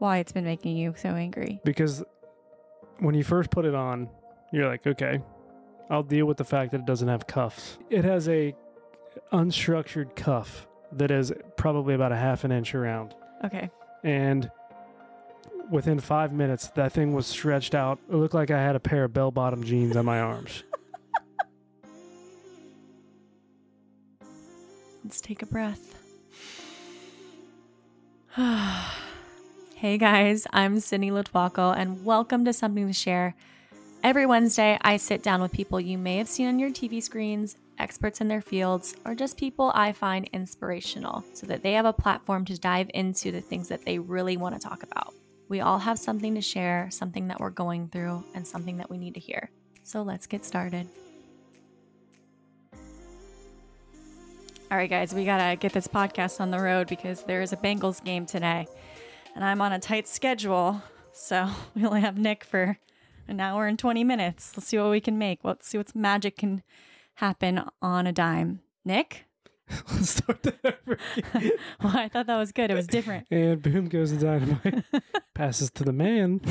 Why it's been making you so angry? because when you first put it on, you're like, okay, I'll deal with the fact that it doesn't have cuffs. It has a unstructured cuff that is probably about a half an inch around, Okay. and within five minutes, that thing was stretched out. It looked like I had a pair of bell-bottom jeans on my arms. Let's take a breath. hey guys, I'm Sydney Lotuaco, and welcome to Something to Share. Every Wednesday, I sit down with people you may have seen on your TV screens, experts in their fields, or just people I find inspirational so that they have a platform to dive into the things that they really want to talk about. We all have something to share, something that we're going through, and something that we need to hear. So let's get started. All right, guys, we got to get this podcast on the road because there is a Bengals game today. And I'm on a tight schedule. So we only have Nick for an hour and 20 minutes. Let's see what we can make. Let's see what's magic can happen on a dime. Nick? Let's start that over again. Well, I thought that was good. It was different. And boom goes the dynamite. Passes to the man.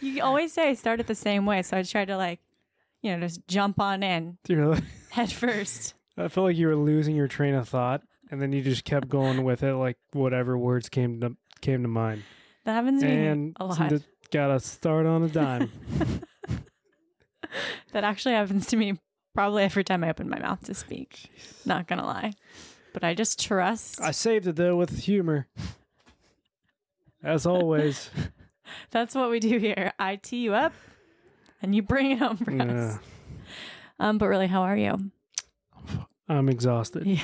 You always say start it the same way. So I tried to, like, you know, just jump on in You're like, head first. I felt like you were losing your train of thought, and then you just kept going with it, like whatever words came to came to mind. That happens to me And a lot. th- gotta start on a dime. That actually happens to me probably every time I open my mouth to speak. Not gonna lie. But I just trust. I saved it though with humor, as always. That's what we do here. I tee you up and you bring it home for Yeah, us. Um, but really, how are you? I'm exhausted. Yeah.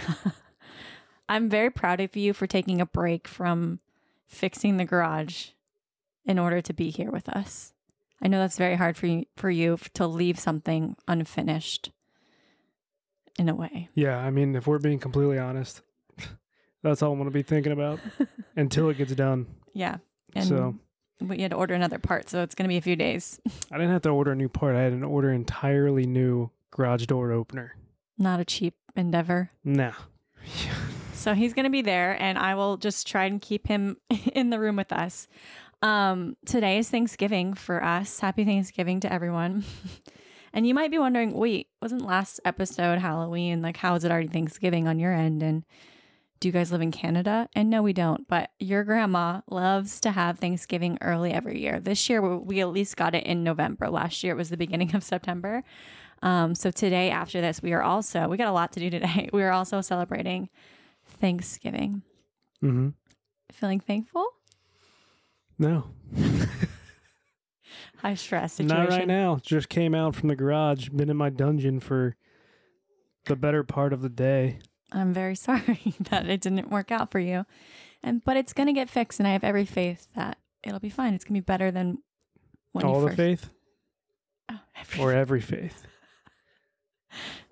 I'm very proud of you for taking a break from fixing the garage in order to be here with us. I know that's very hard for you for you to leave something unfinished in a way. Yeah, I mean, if we're being completely honest, that's all I'm gonna be thinking about until it gets done. Yeah. And So- you had to order another part, so it's going to be a few days. I didn't have to order a new part. I had to order entirely new garage door opener. Not a cheap endeavor. Nah. So he's going to be there, and I will just try and keep him in the room with us. Um, today is Thanksgiving for us. Happy Thanksgiving to everyone. and you might be wondering, wait, wasn't last episode Halloween? Like, how is it already Thanksgiving on your end? And do you guys live in Canada? And no, we don't. But your grandma loves to have Thanksgiving early every year. This year, we at least got it in November. Last year, it was the beginning of September. Um, so today, after this, we are also, we got a lot to do today. We are also celebrating Thanksgiving. Mm-hmm. Feeling thankful? No. High stress situation. Not right now. Just came out from the garage. Been in my dungeon for the better part of the day. I'm very sorry that it didn't work out for you. And but it's gonna get fixed and I have every faith that it'll be fine. It's gonna be better than when All the first faith Oh, every, or every faith.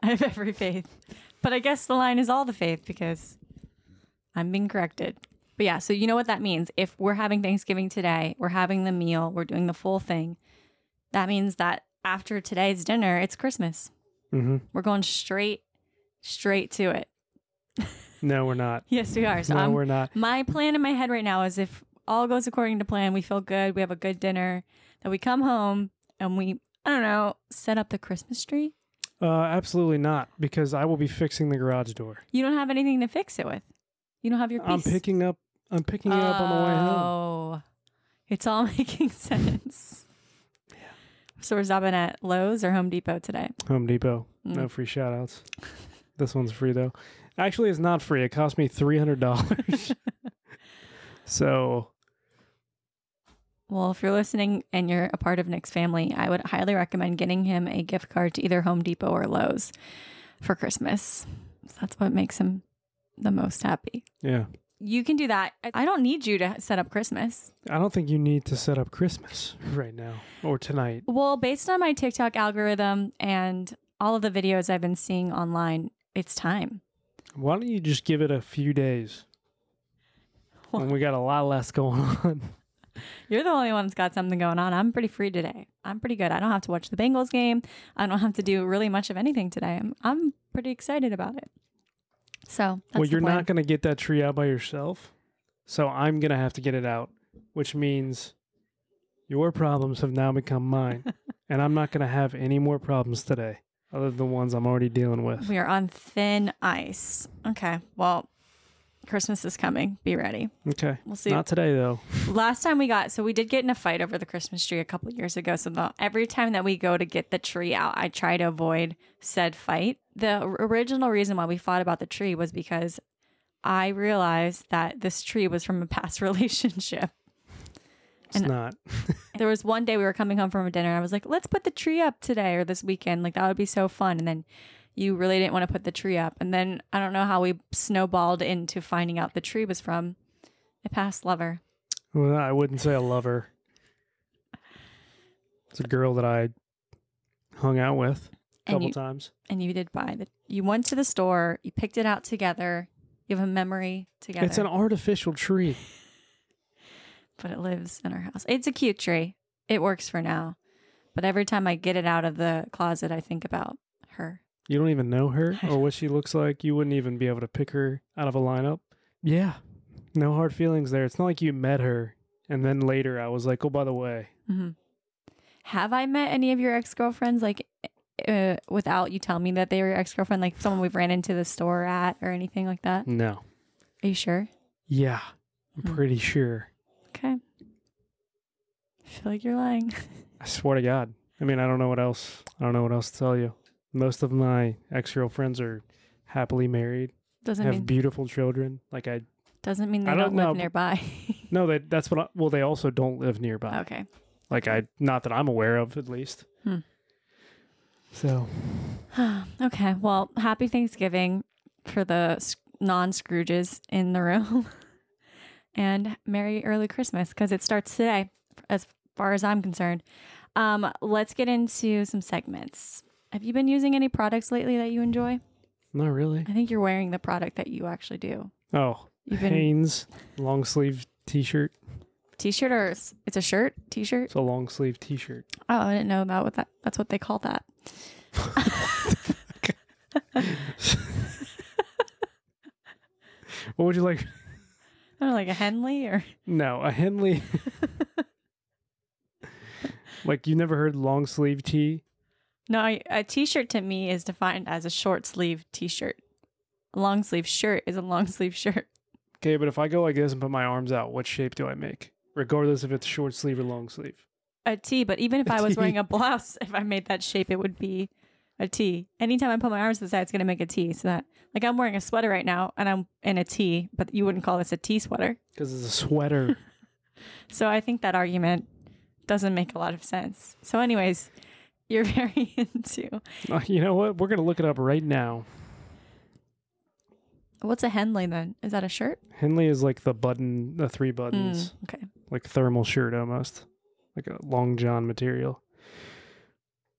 I have every faith. But I guess the line is all the faith because I'm being corrected. But yeah, so you know what that means. If we're having Thanksgiving today, we're having the meal, we're doing the full thing. That means that after today's dinner, it's Christmas. Mm-hmm. We're going straight, straight to it. No, we're not. Yes, we are. So no, I'm, we're not. my plan in my head right now is if all goes according to plan, we feel good, we have a good dinner, that we come home and we, I don't know, set up the Christmas tree. Uh, absolutely not, because I will be fixing the garage door. You don't have anything to fix it with. You don't have your piece. I'm picking up. I'm picking it up on the way home. Oh, it's all making sense. yeah. So we're stopping at Lowe's or Home Depot today. Home Depot. No Mm. free shout outs. this one's free though. Actually, it's not free. It cost me three hundred dollars. so Well, if you're listening and you're a part of Nick's family, I would highly recommend getting him a gift card to either Home Depot or Lowe's for Christmas. So that's what makes him the most happy. yeah, You can do that. I- I don't need you to set up Christmas. I don't think you need to set up Christmas right now or tonight. Well, based on my TikTok algorithm and all of the videos I've been seeing online, it's time. Why don't you just give it a few days? When we got a lot less going on. You're the only one that's got something going on. I'm pretty free today. I'm pretty good. I don't have to watch the Bengals game. I don't have to do really much of anything today. I'm I'm pretty excited about it. So that's well, you're not going to get that tree out by yourself. So I'm going to have to get it out, which means your problems have now become mine. and I'm not going to have any more problems today other than the ones I'm already dealing with. We are on thin ice. Okay. Well, Christmas is coming. Be ready. Okay. We'll see. Not today, though. Last time we got, so we did get in a fight over the Christmas tree a couple years ago. So the, every time that we go to get the tree out, I try to avoid said fight. The original reason why we fought about the tree was because I realized that this tree was from a past relationship. It's And- not. There was one day we were coming home from a dinner. And I was like, let's put the tree up today or this weekend. Like, that would be so fun. And then you really didn't want to put the tree up. And then I don't know how we snowballed into finding out the tree was from a past lover. Well, I wouldn't say a lover. It's a girl that I hung out with a couple you, times. and you did buy the you went to the store you picked it out together you have a memory together It's an artificial tree. but it lives in our house it's a cute tree it works for now but every time i get it out of the closet i think about her You don't even know her or what she looks like. You wouldn't even be able to pick her out of a lineup. Yeah. No hard feelings there. It's not like you met her and then later I was like, oh, by the way, hmm have i met any of your ex-girlfriends like uh, without you telling me that they were your ex-girlfriend like someone we've ran into the store at or anything like that no. are you sure Yeah. I'm Hmm. pretty sure. okay i feel like you're lying I swear to God. I mean, I don't know what else. I don't know what else to tell you. Most of my ex girlfriends are happily married, doesn't have mean beautiful children. Like I, doesn't mean they I don't, don't live know. nearby no, that that's what. I, well, they also don't live nearby. okay Like I, not that I'm aware of, at least. Hmm. So okay. Well, happy Thanksgiving for the non Scrooges in the room. and Merry Early Christmas because it starts today, as far as I'm concerned. Um, let's get into some segments. Have you been using any products lately that you enjoy? not really. I think you're wearing the product that you actually do. Oh, You've been Hanes long sleeve T-shirt. t-shirt or s- it's a shirt, t-shirt. It's a long sleeve T-shirt. Oh, I didn't know that. What that? That's what they call that. What would you like? I don't know, like a Henley or No, a Henley. like you never heard long sleeve tee? No, a t shirt to me is defined as a short sleeve t-shirt. A long sleeve shirt is a long sleeve shirt. Okay, but if I go like this and put my arms out, what shape do I make? Regardless if it's short sleeve or long sleeve. A T, but even if I was wearing a blouse, if I made that shape, it would be a T. Anytime I put my arms to the side, it's gonna make a T. So that like I'm wearing a sweater right now and I'm in a T, but you wouldn't call this a T sweater. Because it's a sweater. So I think that argument doesn't make a lot of sense. So, anyways, you're very into Uh, you know what? We're gonna look it up right now. what's a Henley then? Is that a shirt? Henley is like the button, the three buttons, Mm, okay. like thermal shirt almost, like a long john material.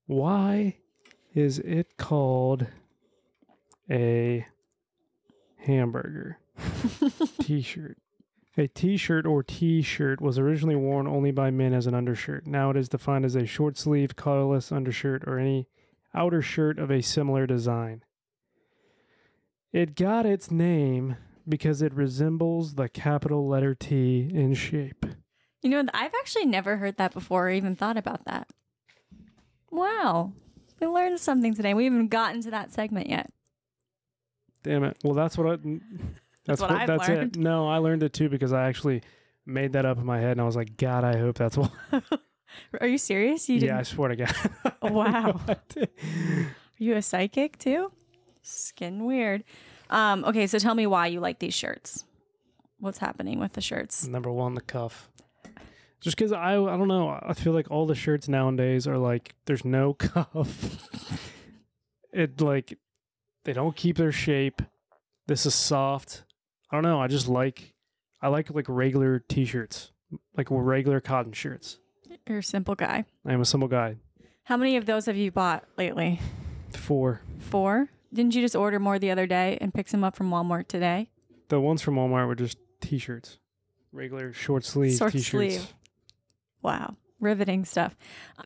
Why is it called a hamburger t-shirt? A t-shirt or t-shirt was originally worn only by men as an undershirt. Now it is defined as a short-sleeved collarless undershirt or any outer shirt of a similar design. It got its name because it resembles the capital letter T in shape. You know, I've actually never heard that before or even thought about that. Wow. We learned something today. We haven't gotten to that segment yet. Damn it. Well, that's what I. That's, what I've that's learned. it. No, I learned it too because I actually made that up in my head, and I was like, God, I hope that's what. Are you serious? You yeah, I swear to God. Wow. Did. Are you a psychic too? Skin weird. Um, okay, so tell me why you like these shirts. What's happening with the shirts? Number one, the cuff. Just because I, I don't know. I feel like all the shirts nowadays are like, there's no cuff. it like, they don't keep their shape. This is soft. I don't know. I just like, I like like regular t-shirts, like regular cotton shirts. You're a simple guy. I am a simple guy. How many of those have you bought lately? Four. Four? Didn't you just order more the other day and pick some up from Walmart today? The ones from Walmart were just t-shirts, regular short sleeve Short t-shirts. sleeve. Wow. Riveting stuff.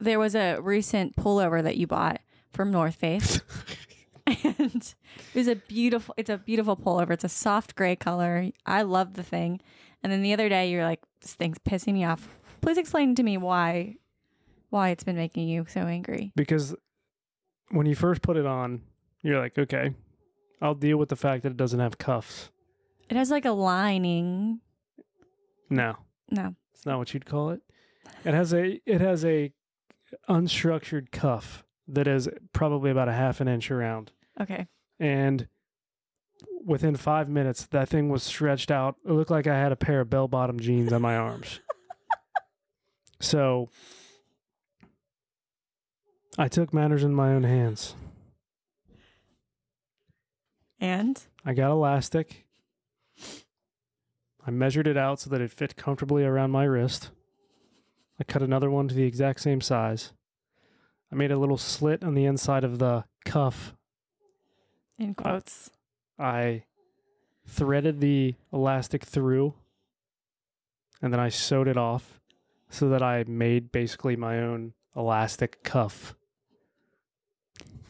There was a recent pullover that you bought from North Face. and it was a beautiful it's a beautiful pullover. It's a soft gray color. I love the thing. And then the other day you're like, this thing's pissing me off. Please explain to me why why it's been making you so angry. because when you first put it on, you're like, okay, I'll deal with the fact that it doesn't have cuffs. It has like a lining. No, No. it's not what you'd call it. It has a it has a unstructured cuff that is probably about a half an inch around, Okay. and within five minutes, that thing was stretched out. It looked like I had a pair of bell bottom jeans on my arms. So I took matters in my own hands. And I got elastic. I measured it out so that it fit comfortably around my wrist. I cut another one to the exact same size. I made a little slit on the inside of the cuff. In quotes. I threaded the elastic through and then I sewed it off so that I made basically my own elastic cuff.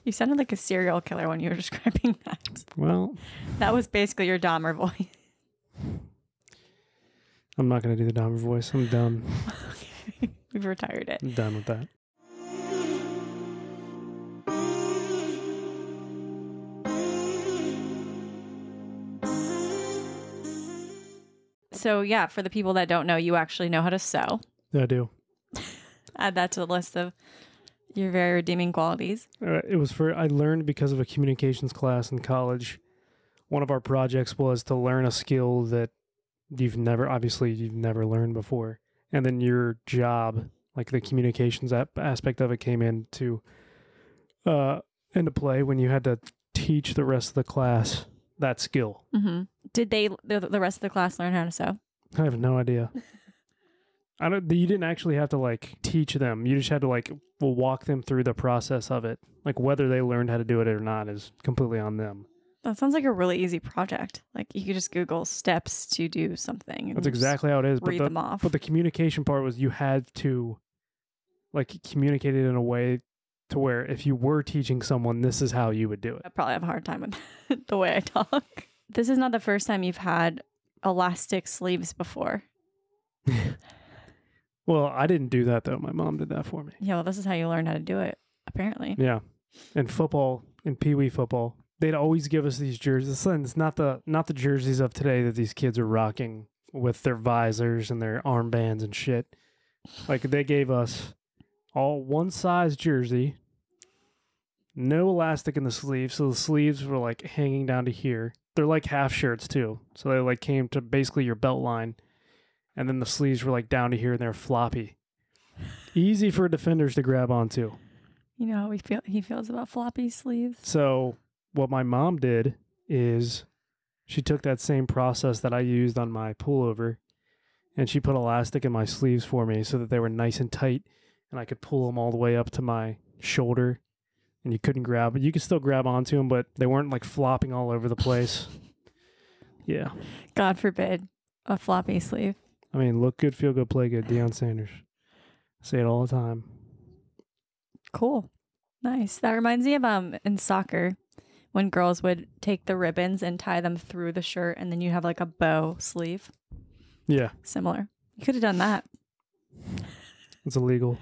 You sounded like a serial killer when you were describing that. Well, That was basically your Dahmer voice. I'm not going to do the Dahmer voice. I'm done. We've retired it. I'm done with that. So yeah, for the people that don't know, you actually know how to sew. Yeah, I do. Add that to the list of your very redeeming qualities. Uh, it was for I learned because of a communications class in college. One of our projects was to learn a skill that you've never obviously you've never learned before, and then your job, like the communications ap- aspect of it, came into uh into play when you had to teach the rest of the class that skill. Mm-hmm. Did they the, the rest of the class learn how to sew? I have no idea. I don't. You didn't actually have to like teach them. You just had to like well, walk them through the process of it. Like whether they learned how to do it or not is completely on them. That sounds like a really easy project. Like you could just Google steps to do something. and That's exactly how it is. But read the, them off. but the communication part was you had to like communicate it in a way to where if you were teaching someone, this is how you would do it. I probably have a hard time with the way I talk. This is not the first time you've had elastic sleeves before. Well, I didn't do that though. My mom did that for me. Yeah, well, this is how you learn how to do it, apparently. Yeah. And football, in Pee Wee football, they'd always give us these jerseys. Listen, It's not the not the jerseys of today that these kids are rocking with their visors and their armbands and shit. Like they gave us all one size jersey, no elastic in the sleeves, so the sleeves were like hanging down to here. They're like half shirts too, so they like came to basically your belt line, and then the sleeves were like down to here and they're floppy. Easy for defenders to grab onto. You know how he feel he feels about floppy sleeves. So what my mom did is she took that same process that I used on my pullover and she put elastic in my sleeves for me so that they were nice and tight and I could pull them all the way up to my shoulder and you couldn't grab you could still grab onto them but they weren't like flopping all over the place. Yeah. God forbid a floppy sleeve. I mean, look good, feel good, play good. Deion Sanders. say it all the time. Cool. Nice. That reminds me of um in soccer when girls would take the ribbons and tie them through the shirt and then you have like a bow sleeve. Yeah, Similar. You could have done that it's illegal.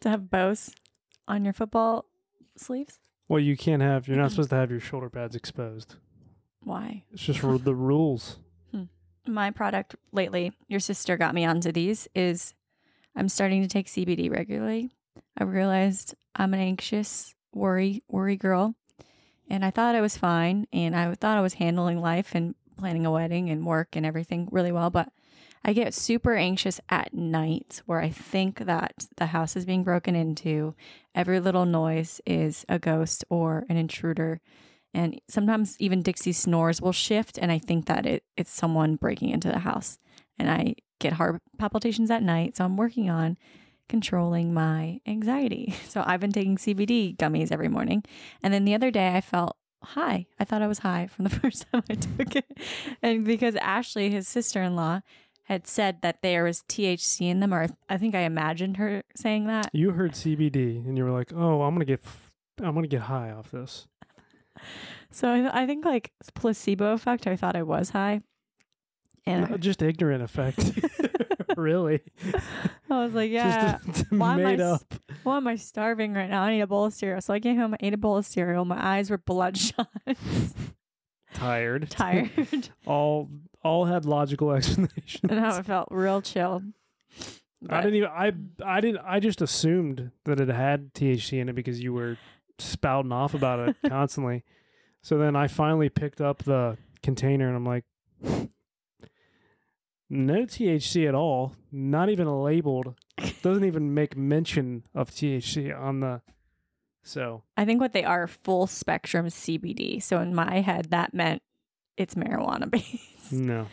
to have bows on your football sleeves. Well, you can't have. You're not supposed to have your shoulder pads exposed. Why? It's just ru- the rules. Hmm. My product lately, your sister got me onto these, is I'm starting to take CBD regularly. I realized I'm an anxious, worry, worry girl. And I thought I was fine. And I thought I was handling life and planning a wedding and work and everything really well. But I get super anxious at night where I think that the house is being broken into. Every little noise is a ghost or an intruder. And sometimes even Dixie snores will shift, and I think that it, it's someone breaking into the house. And I get heart palpitations at night. So I'm working on controlling my anxiety. So I've been taking CBD gummies every morning. And then the other day I felt high. I thought I was high from the first time I took it. And because Ashley, his sister in law, had said that there was THC in them, or I think I imagined her saying that. You heard CBD and you were like, "Oh, I'm gonna get, f- I'm gonna get high off this." So I, I think like placebo effect. I thought I was high, and Uh, just ignorant effect. really, I was like, yeah. just why am I made s- up. Why am I starving right now? I need a bowl of cereal. So I came home, ate a bowl of cereal. My eyes were bloodshot, Tired. tired, all all had logical explanations. and I felt real chill. I didn't even. I I didn't. I just assumed that it had THC in it because you were spouting off about it constantly. So then I finally picked up the container and I'm like, no THC at all. Not even labeled. Doesn't even make mention of THC on the. So I think what they are full spectrum CBD. So in my head, that meant it's marijuana based. no.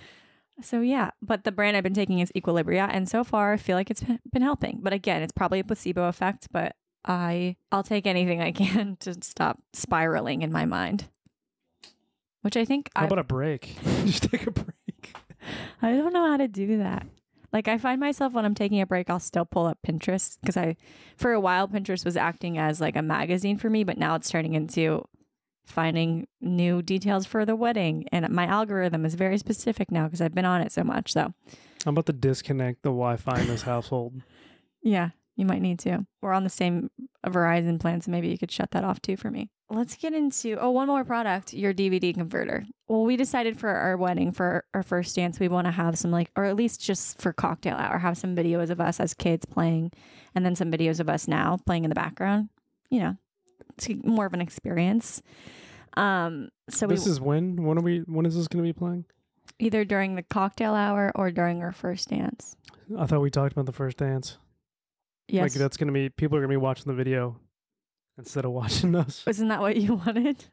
So yeah, but the brand I've been taking is Equilibria, and so far I feel like it's been helping. But again, it's probably a placebo effect. But I I'll take anything I can to stop spiraling in my mind. Which I think How I about a break? just take a break. I don't know how to do that. Like I find myself when I'm taking a break, I'll still pull up Pinterest because I, for a while, Pinterest was acting as like a magazine for me, but now it's turning into finding new details for the wedding. And my algorithm is very specific now because I've been on it so much. So I'm about to disconnect the Wi-Fi in this household. yeah, you might need to. We're on the same Verizon plan, so maybe you could shut that off too for me. Let's get into oh one more product, your DVD converter. Well, we decided for our wedding for our first dance, we want to have some like, or at least just for cocktail hour, have some videos of us as kids playing, and then some videos of us now playing in the background. You know, it's more of an experience. Um, so this we is when? When are we? When is this going to be playing? either during the cocktail hour or during our first dance. I thought we talked about the first dance. Yes, Like that's gonna be people are gonna be watching the video instead of watching us. isn't that what you wanted?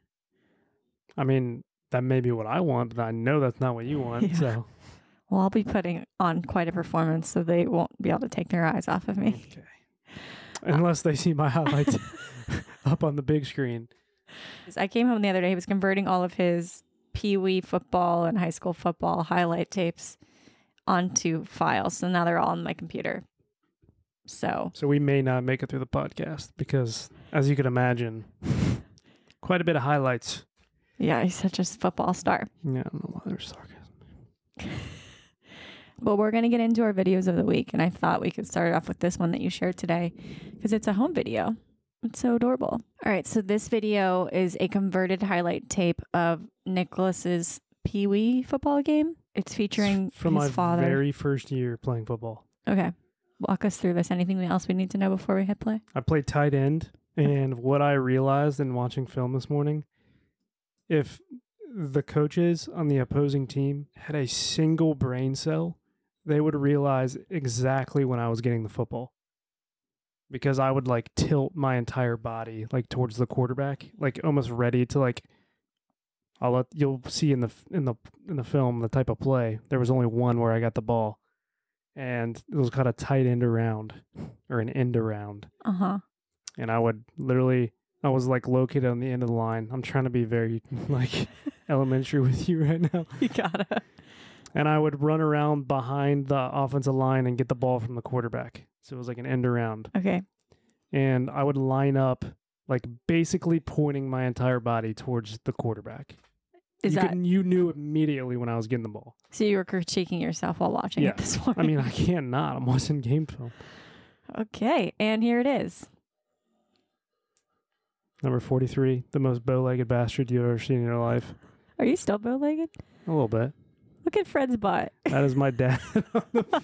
I mean, that may be what I want, but I know that's not what you want. Yeah. So Well, I'll be putting on quite a performance, so they won't be able to take their eyes off of me. okay. Unless they see my highlights up on the big screen. I came home the other day. He was converting all of his pee wee football and high school football highlight tapes onto files. So now they're all on my computer. So So we may not make it through the podcast because, as you can imagine, quite a bit of highlights. yeah, he's such a football star. Yeah, I don't know why there's sarcasm. But we're going to get into our videos of the week. And I thought we could start off with this one that you shared today because it's a home video. It's so adorable. All right. So this video is a converted highlight tape of Nicholas's Pee Wee football game. It's featuring from his my father. very first year playing football. Okay. Walk us through this. Anything else we need to know before we hit play? I played tight end, and what I realized in watching film this morning, if the coaches on the opposing team had a single brain cell, they would realize exactly when I was getting the football. Because I would like tilt my entire body like towards the quarterback, like almost ready to like. I'll let you'll see in the in the in the film the type of play. There was only one where I got the ball, and it was kind of tight end around or an end around Uh huh. and I would literally I was like located on the end of the line. I'm trying to be very like elementary with you right now. You gotta. And I would run around behind the offensive line and get the ball from the quarterback. So it was like an end around. Okay. And I would line up like basically pointing my entire body towards the quarterback. Is you that could- you knew immediately when I was getting the ball. so? You were critiquing yourself while watching Yeah. it this morning. I mean, I can't not. I'm watching game film. okay, and here it is. Number 43, the most bow legged bastard you've ever seen in your life. Are you still bow legged? A little bit. Look at Fred's butt. That is my dad on the,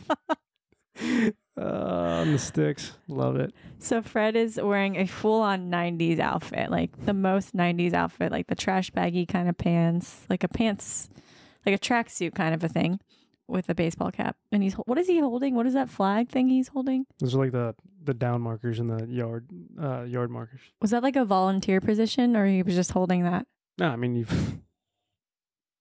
uh, on the sticks. Love it. So Fred is wearing a full on 90s outfit, like the most 90s outfit, like the trash baggy kind of pants, like a pants, like a tracksuit kind of a thing with a baseball cap. And he's, what is he holding? What is that flag thing he's holding? Those are like the, the down markers and the yard uh, yard markers. Was that like a volunteer position or he was just holding that? No, I mean, you've.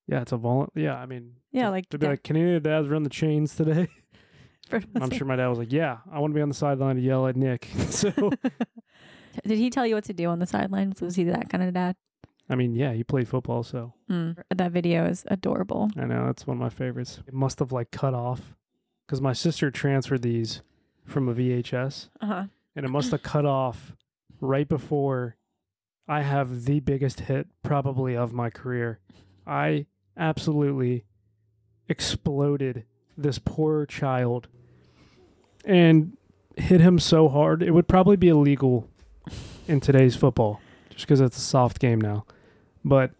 Yeah, it's a vol. Yeah, I mean, Yeah, like to be like, can any of the dads run the chains today? I'm sure my dad was like, yeah, I want to be on the sideline to yell at Nick. so, Did he tell you what to do on the sidelines? Was he that kind of dad? I mean, yeah, he played football, so Mm. That video is adorable. I know that's one of my favorites. It must have like cut off because my sister transferred these from a VHS, Uh huh. and it must have cut off right before I have the biggest hit probably of my career. I absolutely exploded this poor child and hit him so hard it would probably be illegal in today's football just because it's a soft game now. But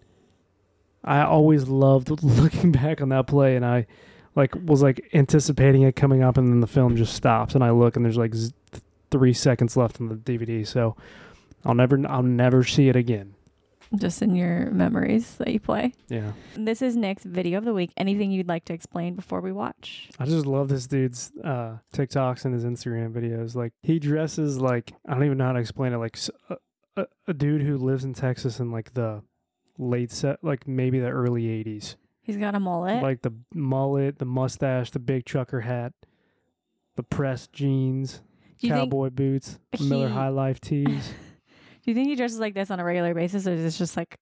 I always loved looking back on that play and I like was like anticipating it coming up and then the film just stops and I look and there's like z- three seconds left on the DVD. So I'll never, I'll never see it again. Just in your memories that you play. Yeah, This is Nick's video of the week. Anything you'd like to explain before we watch? I just love this dude's uh, TikToks and his Instagram videos. Like he dresses like I don't even know how to explain it. Like a dude who lives in Texas in like the late set, like maybe the early '80s. He's got a mullet. Like the mullet, the mustache, the big trucker hat, the pressed jeans, do you think cowboy boots, Miller he- High Life tees. do you think he dresses like this on a regular basis or is this just like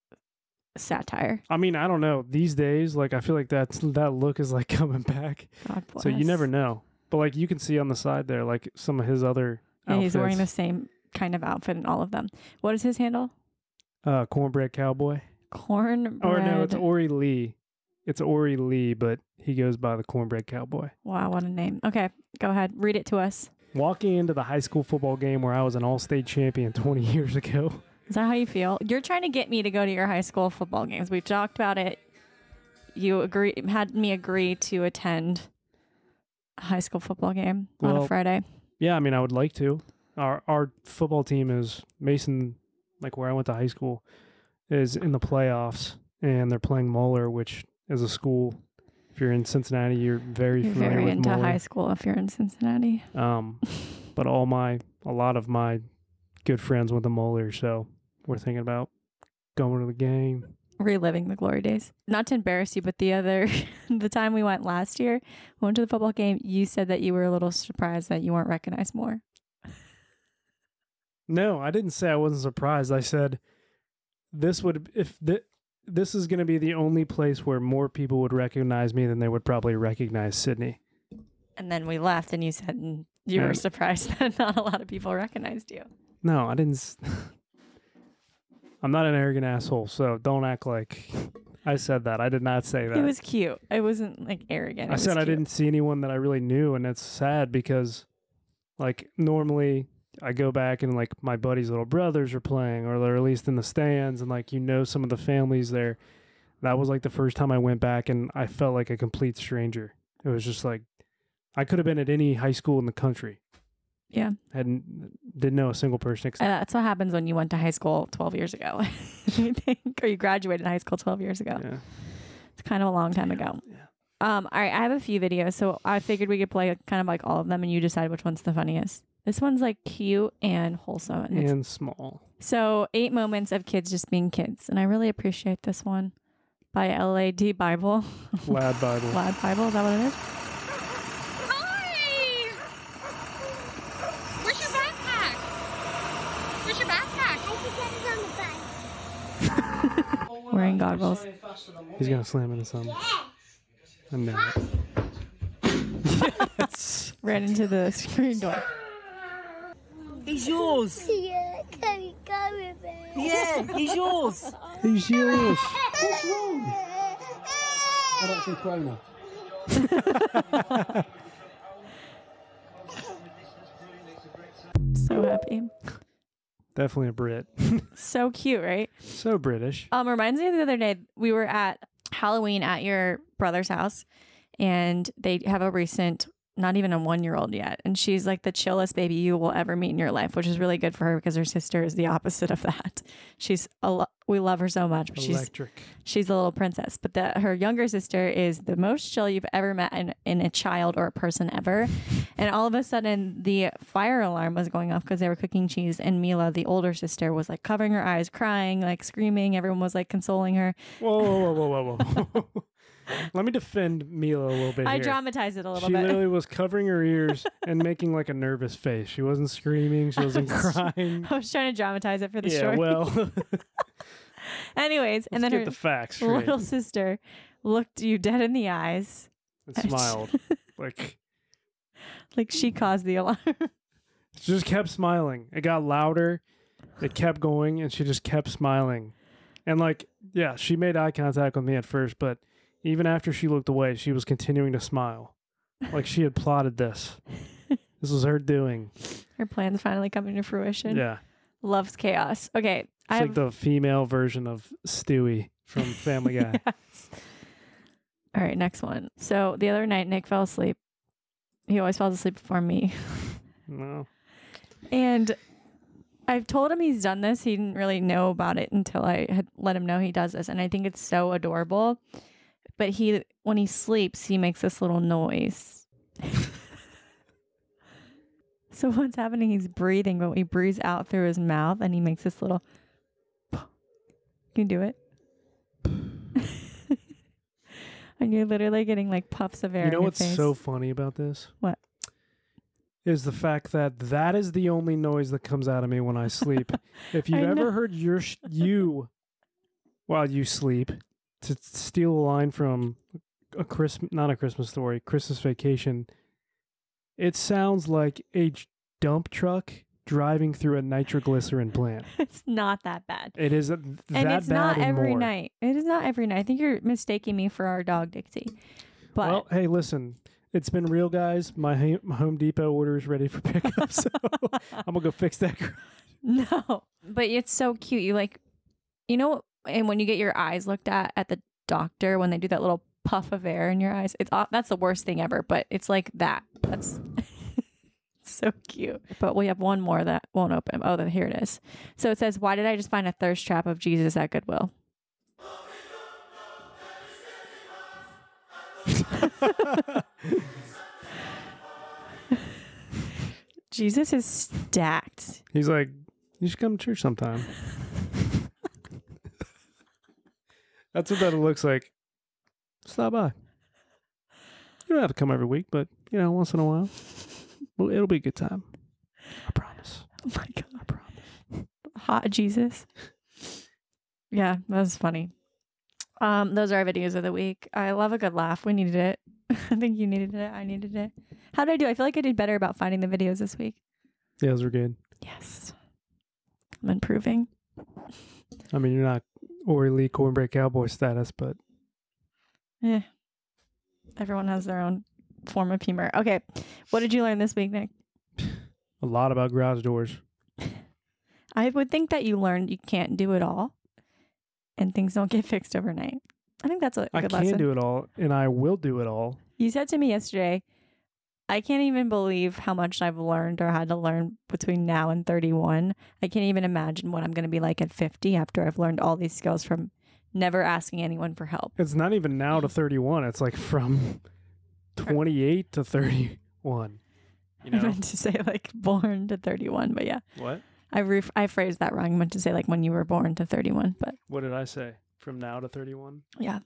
satire? I mean, I don't know. These days, like I feel like that's that look is like coming back. God bless. So you never know. But like you can see on the side there, like some of his other Yeah, he's wearing the same kind of outfit in all of them. What is his handle? uh, cornbread cowboy. Cornbread. Or no, it's Ori Lee. It's Ori Lee, but he goes by the cornbread cowboy. wow, what a name. Okay, go ahead. Read it to us. Walking into the high school football game where I was an all-state champion 20 years ago. Is that how you feel? You're trying to get me to go to your high school football games. We've talked about it. You agree had me agree to attend a high school football game on a Friday. Yeah, I mean, I would like to. Our our football team is Mason, like where I went to high school, is in the playoffs, and they're playing Moeller, which is a school. If you're in Cincinnati, you're very You're familiar very with into Moeller. high school if you're in Cincinnati. Um, but all my, a lot of my good friends went to Moeller, so we're thinking about going to the game. reliving the glory days. Not to embarrass you, but the other, the time we went last year, we went to the football game. You said that you were a little surprised that you weren't recognized more. No, I didn't say I wasn't surprised. I said this would if th- this is going to be the only place where more people would recognize me than they would probably recognize Sydney. And then we left, and you said mm, you were surprised that not a lot of people recognized you. No, I didn't. s- I'm not an arrogant asshole, so don't act like I said that. I did not say that. It was cute. It wasn't like arrogant. I It was said I cute. didn't see anyone that I really knew, and it's sad because, like, normally I go back and like my buddy's little brothers are playing, or they're at least in the stands, and like you know some of the families there. That was like the first time I went back, and I felt like a complete stranger. It was just like I could have been at any high school in the country. Yeah. hadn't didn't know a single person. Except, Uh, that's what happens when you went to high school 12 years ago. I think, or you graduated high school 12 years ago. yeah. It's kind of a long time ago. Yeah. Um, all right, I have a few videos, so I figured we could play kind of like all of them, and you decide which one's the funniest. This one's like cute and wholesome. And it's- and small. so, eight moments of kids just being kids, and I really appreciate this one by LAD Bible. Lad Bible. Lad Bible, is that what it is? Hi! Where's your backpack? Where's your backpack? Wearing goggles. He's gonna slam into something. I know it. yes. Ran into the screen door. He's yours. Yeah, can you come with me? Yeah, he's yours. He's yours. What's wrong? How about some Corona? So happy. Definitely a Brit. So cute, right? so British. Um, reminds me of the other day we were at Halloween at your brother's house, and they have a recent, not even a one year old yet, and she's like the chillest baby you will ever meet in your life, which is really good for her because her sister is the opposite of that. She's a lo- we love her so much, but Electric. she's a little princess. But the her younger sister is the most chill you've ever met in, in a child or a person ever. and all of a sudden, the fire alarm was going off because they were cooking cheese, and Mila, the older sister, was like covering her eyes, crying, like screaming. Everyone was like consoling her. Whoa, whoa, whoa, whoa, whoa, whoa. Let me defend Mila a little bit I here. dramatized it a little she bit. She literally was covering her ears and making like a nervous face. She wasn't screaming. She wasn't crying. I was trying to dramatize it for the yeah, story. well, Anyways, and let's then get her the facts little sister looked you dead in the eyes, and smiled. like like she caused the alarm. she just kept smiling. It got louder. It kept going, and she just kept smiling. And like, yeah, she made eye contact with me at first, but even after she looked away, she was continuing to smile, like she had plotted this. This was her doing. her plan's finally coming to fruition. Yeah, Loves chaos. Okay, it's I like the female version of Stewie from Family Guy. Yes. All right, next one. So the other night, Nick fell asleep. He always falls asleep before me. No. And I've told him he's done this. He didn't really know about it until I had let him know he does this. And I think it's so adorable. But he, when he sleeps, he makes this little noise. so what's happening? He's breathing, but he breathes out through his mouth and he makes this little. Can you do it? and you're literally getting like puffs of air. You know what's face. so funny about this? What? Is the fact that that is the only noise that comes out of me when I sleep. if you've I know. ever heard your sh- you while you sleep, to steal a line from a Christmas, not a Christmas story, Christmas Vacation, it sounds like a dump truck driving through a nitroglycerin plant. it's not that bad. It is a, th- and that it's bad not and every more. night. It is not every night. I think you're mistaking me for our dog Dixie. But well, hey, listen. It's been real, guys. My, ha- my Home Depot order is ready for pickup, so I'm gonna go fix that. garage. no, but it's so cute. You like, you know, and when you get your eyes looked at at the doctor when they do that little puff of air in your eyes, it's that's the worst thing ever. But it's like that. That's so cute. But we have one more that won't open. Oh, then here it is. So it says, "Why did I just find a thirst trap of Jesus at Goodwill?" Jesus is stacked. He's like, you should come to church sometime. That's what that looks like. Stop by. You don't have to come every week, but you know, once in a while, well, it'll be a good time. I promise. Oh my god. I promise. hot Jesus. Yeah, that was funny. Um, those are our videos of the week. I love a good laugh. We needed it. I think you needed it. I needed it. How did I do? I feel like I did better about finding the videos this week. Yeah, those were good. Yes. I'm improving. I mean, you're not Ori Lee Cornbread Cowboy status, but Eh. Everyone has their own form of humor. Okay. What did you learn this week, Nick? a lot about garage doors. I would think that you learned you can't do it all and things don't get fixed overnight. I think that's a good I can lesson. do it all, and I will do it all. You said to me yesterday, I can't even believe how much I've learned or had to learn between now and 31. I can't even imagine what I'm going to be like at 50 after I've learned all these skills from never asking anyone for help. It's not even now to 31. It's like from 28 to 31. You I know meant to say like born to 31, but yeah, what? I re- I phrased that wrong. I meant to say like when you were born to 31, but What did I say? From now to 31? yeah.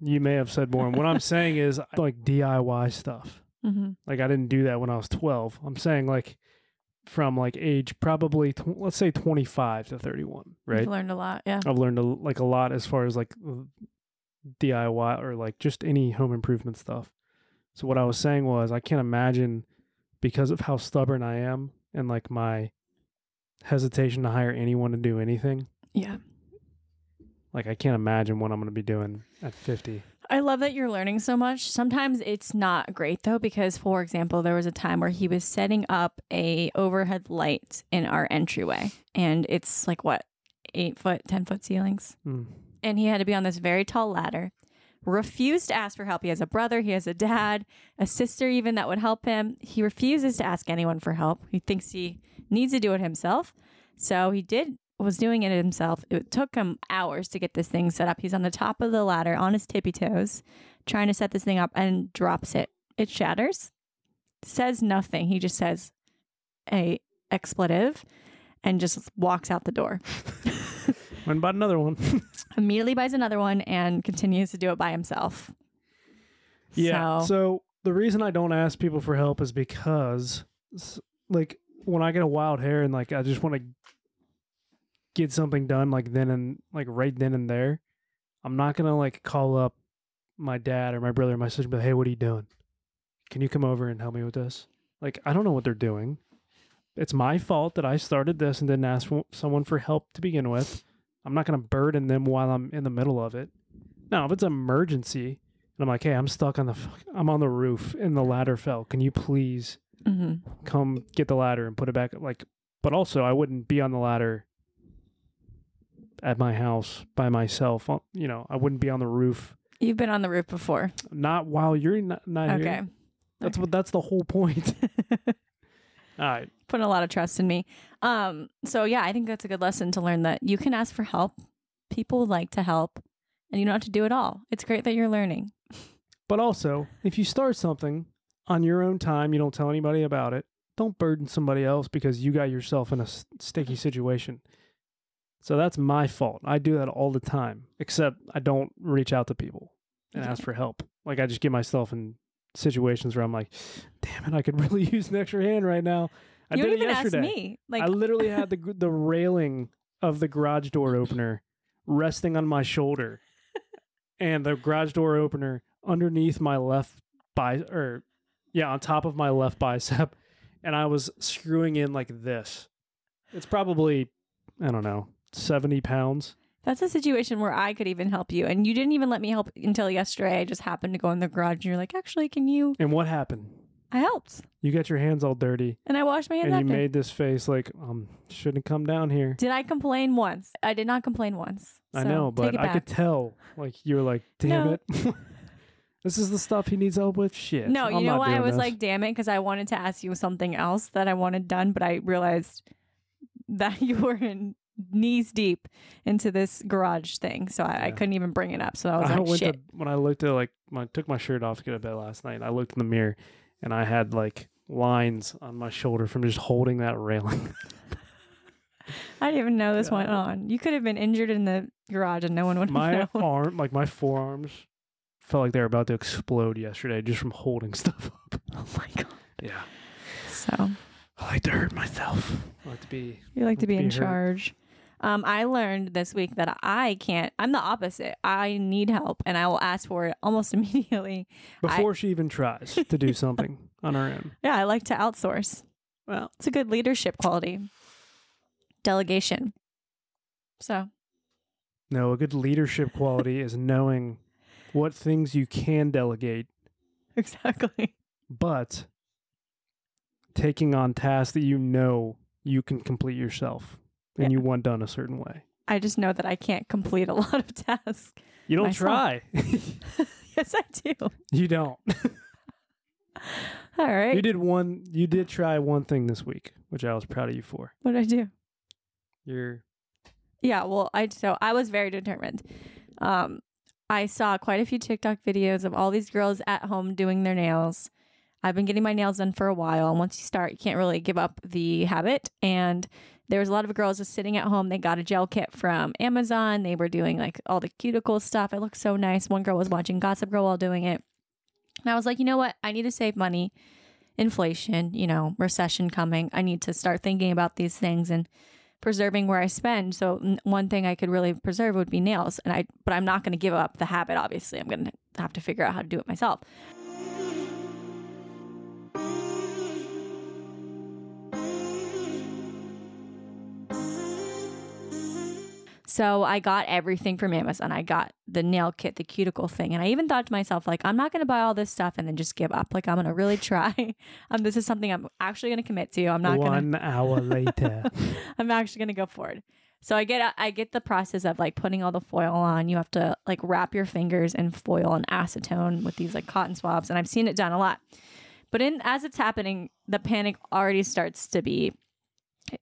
You may have said born. what I'm saying is like DIY stuff. Hmm Like I didn't do that when I was 12. I'm saying like from like age probably tw- let's say 25 to 31, right? You've learned a lot. Yeah. I've learned a, like a lot as far as like DIY or like just any home improvement stuff. So what I was saying was I can't imagine because of how stubborn I am and like my hesitation to hire anyone to do anything. Yeah. Like I can't imagine what I'm going to be doing at 50. I love that you're learning so much. Sometimes it's not great though, because for example, there was a time where he was setting up a overhead light in our entryway, and it's like what eight foot, ten foot ceilings, Hmm. and he had to be on this very tall ladder. Refused to ask for help. He has a brother, he has a dad, a sister even that would help him. He refuses to ask anyone for help. He thinks he needs to do it himself. So he did was doing it himself. It took him hours to get this thing set up. He's on the top of the ladder on his tippy toes, trying to set this thing up and drops it. It shatters. Says nothing. He just says a expletive and just walks out the door. Went and bought another one. Immediately buys another one and continues to do it by himself. Yeah. So, So, the reason I don't ask people for help is because, like, when I get a wild hair and like I just want to get something done, like then and like right then and there, I'm not gonna like call up my dad or my brother or my sister, but hey, what are you doing? Can you come over and help me with this? Like, I don't know what they're doing. It's my fault that I started this and didn't ask for someone for help to begin with. I'm not gonna burden them while I'm in the middle of it. Now, if it's an emergency, and I'm like, hey, I'm stuck on the, I'm on the roof and the ladder fell. Can you please mhm. come get the ladder and put it back? Like, but also, I wouldn't be on the ladder at my house by myself. Uh, You know, I wouldn't be on the roof, you've been on the roof before. not while you're not, not Okay. here. That's what. That's the whole point. All right. Putting a lot of trust in me. Um, so yeah, I think that's a good lesson to learn that you can ask for help. People like to help and you don't have to do it all. It's great that you're learning. But also, if you start something on your own time, you don't tell anybody about it. Don't burden somebody else because you got yourself in a sticky situation. So that's my fault. I do that all the time, except I don't reach out to people and ask for help. Like I just get myself in situations where I'm like, "Damn it, I could really use an extra hand right now." I you did even yesterday. ask me. Like I literally had the the railing of the garage door opener resting on my shoulder, and the garage door opener underneath my left bi or yeah, on top of my left bicep, and I was screwing in like this. It's probably I don't know seventy pounds. that's a situation where I could even help you. And you didn't even let me help until yesterday. I just happened to go in the garage and you're like, actually, can you And what happened? I helped. You got your hands all dirty, And I washed my hands and you made this face like um shouldn't come down here. Did I complain once? I did not complain once. I know, but I could tell. Like you were like, damn No. it. this is the stuff he needs help with. Shit. No, you I'm know not why I was this. like, damn it, because I wanted to ask you something else that I wanted done, but I realized that you were in knees deep into this garage thing, so I, I couldn't even bring it up. So I was I like, shit. to when I looked at like when I took my shirt off to get to bed last night. I looked in the mirror, and I had like lines on my shoulder from just holding that railing. I didn't even know this went on. You could have been injured in the garage and no one would have my known. arm, like my forearms, felt like they were about to explode yesterday just from holding stuff up. Oh my god. Yeah, So I like to hurt myself. I like to be. you like to be in Be hurt. charge. Um, I learned this week that I can't. I'm the opposite. I need help, and I will ask for it almost immediately. I- Before she even tries to do something on her own. Yeah, I like to outsource. Well, it's a good leadership quality. Delegation. So No, a good leadership quality is knowing what things you can delegate exactly. but taking on tasks that you know you can complete yourself and Yeah. you want done a certain way. I just know that I can't complete a lot of tasks. You don't Myself. try. yes, I do. you don't. All right. You did one you did try one thing this week, which I was proud of you for. What did I do? You're Yeah, well, I so I was very determined. Um, I saw quite a few TikTok videos of all these girls at home doing their nails. I've been getting my nails done for a while, and once you start, you can't really give up the habit. And there was a lot of girls just sitting at home. They got a gel kit from Amazon. They were doing like all the cuticle stuff. It looked so nice. One girl was watching Gossip Girl while doing it. And I was like, you know what? I need to save money. Inflation, you know, recession coming. I need to start thinking about these things and preserving where I spend. So one thing I could really preserve would be nails, and I but I'm not going to give up the habit. Obviously, I'm going to have to figure out how to do it myself. So I got everything from Amazon. I got the nail kit, the cuticle thing, and I even thought to myself, like, I'm not going to buy all this stuff and then just give up. Like, I'm going to really try. um, this is something I'm actually going to commit to. I'm not going to. One hour later. I'm actually going to go forward. So I get I get the process of like putting all the foil on. You have to like wrap your fingers in foil and acetone with these like cotton swabs, and I've seen it done a lot. But in as it's happening, the panic already starts to be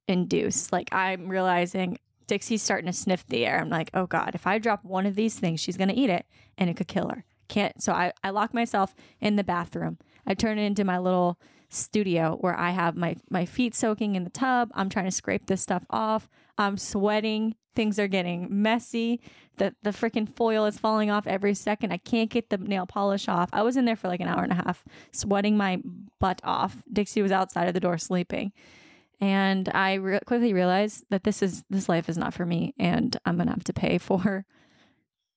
induced. Like I'm realizing Dixie's starting to sniff the air. I'm like, oh God, if I drop one of these things, she's gonna eat it and it could kill her. Can't so I, I lock myself in the bathroom. I turn it into my little studio where I have my my feet soaking in the tub. I'm trying to scrape this stuff off. I'm sweating. Things are getting messy. The the freaking foil is falling off every second. I can't get the nail polish off. I was in there for like an hour and a half, sweating my butt off. Dixie was outside of the door sleeping. And I re- quickly realized that this is this life is not for me, and I'm gonna have to pay for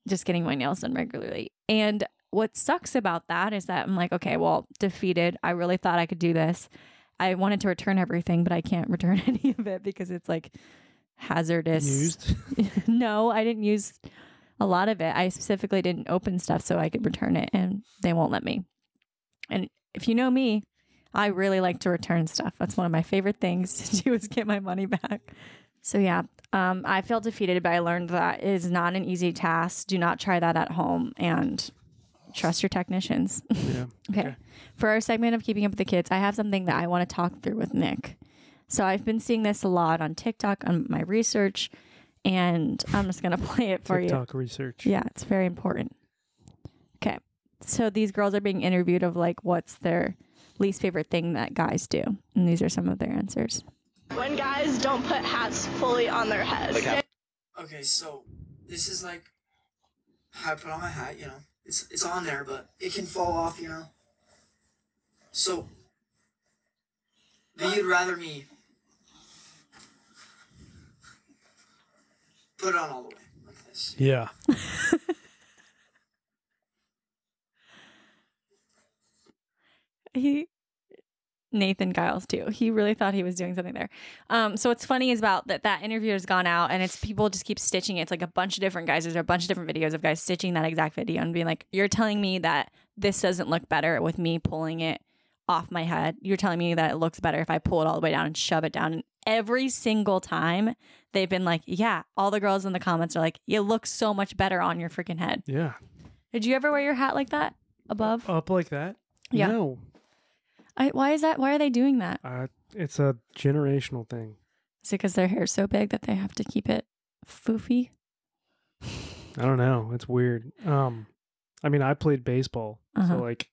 just getting my nails done regularly. And what sucks about that is that I'm like, okay, well, defeated. I really thought I could do this. I wanted to return everything, but I can't return any of it because it's like hazardous. Used. no, I didn't use a lot of it. I specifically didn't open stuff so I could return it, and they won't let me. And if you know me, I really like to return stuff. That's one of my favorite things to do is get my money back. So yeah, um, I felt defeated, but I learned that it is not an easy task. Do not try that at home, and trust your technicians. Yeah. Okay. For our segment of keeping up with the kids, I have something that I want to talk through with Nick. So I've been seeing this a lot on TikTok on my research, and I'm just gonna play it for you. TikTok research. Yeah, it's very important. Okay. So these girls are being interviewed of like what's their least favorite thing that guys do. And these are some of their answers. when guys don't put hats fully on their heads. Okay, so this is like how I put on my hat, you know. It's it's on there, but it can fall off, you know. So but you'd rather me put it on all the way like this. Yeah. He Nathan Giles too. He really thought he was doing something there. Um, so what's funny is about that that interview has gone out and it's people just keep stitching it. It's like a bunch of different guys. There's a bunch of different videos of guys stitching that exact video and being like, "You're telling me that this doesn't look better with me pulling it off my head. You're telling me that it looks better if I pull it all the way down and shove it down." And every single time they've been like, "Yeah." All the girls in the comments are like, "You look so much better on your freaking head." Yeah. Did you ever wear your hat like that above? Up like that? Yeah. No. I, why is that? Why are they doing that? Uh, it's a generational thing. Is it because their hair's so big that they have to keep it foofy? I don't know. It's weird. Um, I mean, I played baseball, Uh-huh. so like,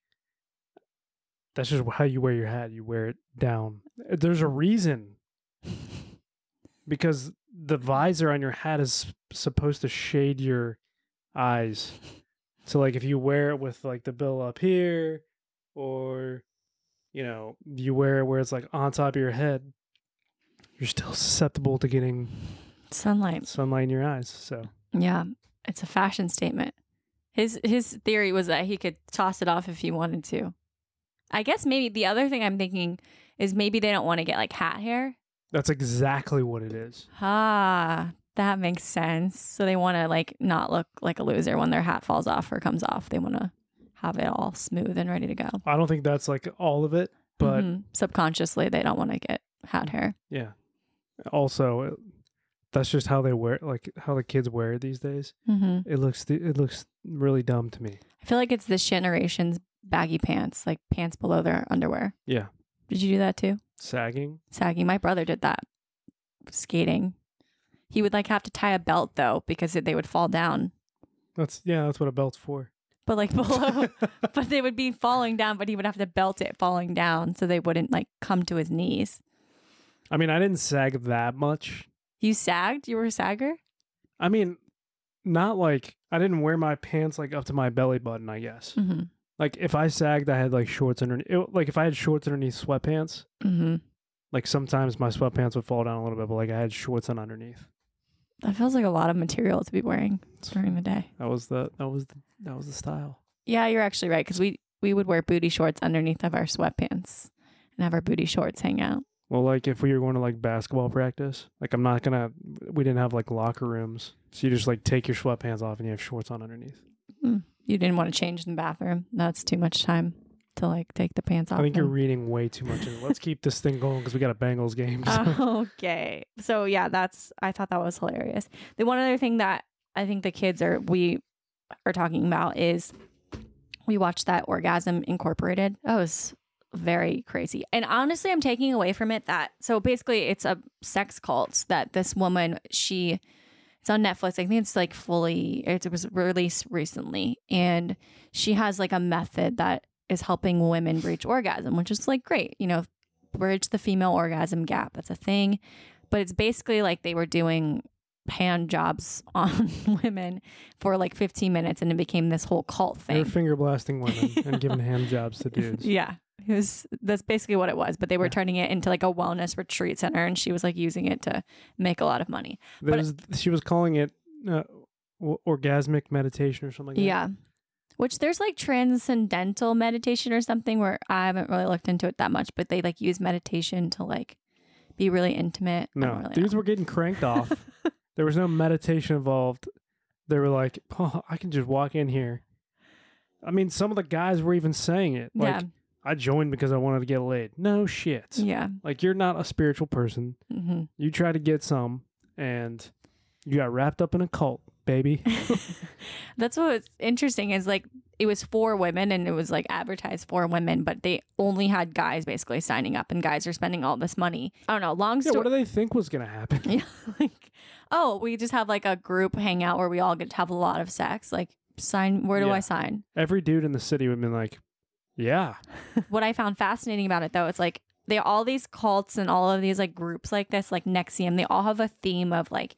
that's just how you wear your hat. You wear it down. There's a reason, because the visor on your hat is supposed to shade your eyes. So like, if you wear it with like the bill up here, or you know, you wear it where it's like on top of your head, you're still susceptible to getting Sunlight. sunlight in your eyes. So Yeah, it's a fashion statement. His his theory was that he could toss it off if he wanted to. I guess maybe the other thing I'm thinking is maybe they don't want to get like hat hair. that's exactly what it is. Ah, that makes sense. So they want to like not look like a loser when their hat falls off or comes off. They want to have it all smooth and ready to go. I don't think that's like all of it, but Mhm. subconsciously they don't want to get hat hair. yeah. Also, it, that's just how they wear, like how the kids wear it these days. hmm It looks, th- it looks really dumb to me. I feel like it's this generation's baggy pants, like pants below their underwear. Yeah, Did you do that too? sagging. Saggy. My brother did that. Skating. He would like have to tie a belt though because they would fall down. That's yeah, that's what a belt's for. But like below, but they would be falling down. But he would have to belt it falling down so they wouldn't like come to his knees. I mean, I didn't sag that much. You sagged. You were a sagger. I mean, not like I didn't wear my pants like up to my belly button. I guess. Mm-hmm. Like if I sagged, I had like shorts underneath. It, like if I had shorts underneath sweatpants, Mm-hmm. like sometimes my sweatpants would fall down a little bit, but like I had shorts on underneath. That feels like a lot of material to be wearing during the day. That was the that was the that was the style. Yeah, you're actually right because we we would wear booty shorts underneath of our sweatpants and have our booty shorts hang out. Well, like if we were going to like basketball practice, like I'm not gonna. We didn't have like locker rooms, so you just like take your sweatpants off and you have shorts on underneath. Mm. You didn't want to change in the bathroom. That's too much time to like take the pants off. I think you're reading way too much. into it. Let's keep this thing going because we got a Bengals game. so- okay. So yeah, that's I thought that was hilarious. The one other thing that I think the kids are we are talking about is we watched that Orgasm Incorporated. That was very crazy. And honestly, I'm taking away from it that so basically it's a sex cult that this woman she it's on Netflix. I think it's like fully it was released recently and she has like a method that is helping women reach orgasm, which is like great, you know, bridge the female orgasm gap. That's a thing. But it's basically like they were doing hand jobs on women for like 15 minutes and it became this whole cult thing. finger blasting women and giving hand jobs to dudes. Yeah. It was that's basically what it was, but they were turning it into like a wellness retreat center and she was like using it to make a lot of money. There But- was, she was calling it uh, orgasmic meditation or something like that. Yeah. Which there's like transcendental meditation or something where I haven't really looked into it that much, but they like use meditation to like be really intimate. No, really dudes know. were getting cranked off. there was no meditation involved. They were like, "Oh, I can just walk in here." I mean, some of the guys were even saying it. Like, Yeah. I joined because I wanted to get laid. No shit. Yeah. Like, you're not a spiritual person. hmm You try to get some, and you got wrapped up in a cult, baby. That's what's interesting is like it was for women and it was like advertised for women, but they only had guys basically signing up and guys are spending all this money. I don't know. Long yeah, story. what do they think was gonna happen? Yeah, like, oh, we just have like a group hangout where we all get to have a lot of sex. Like, sign, where do Yeah. I sign? Every dude in the city would have been like, "Yeah, what I found fascinating about it though, it's like they all these cults and all of these like groups like this, like NXIVM, they all have a theme of like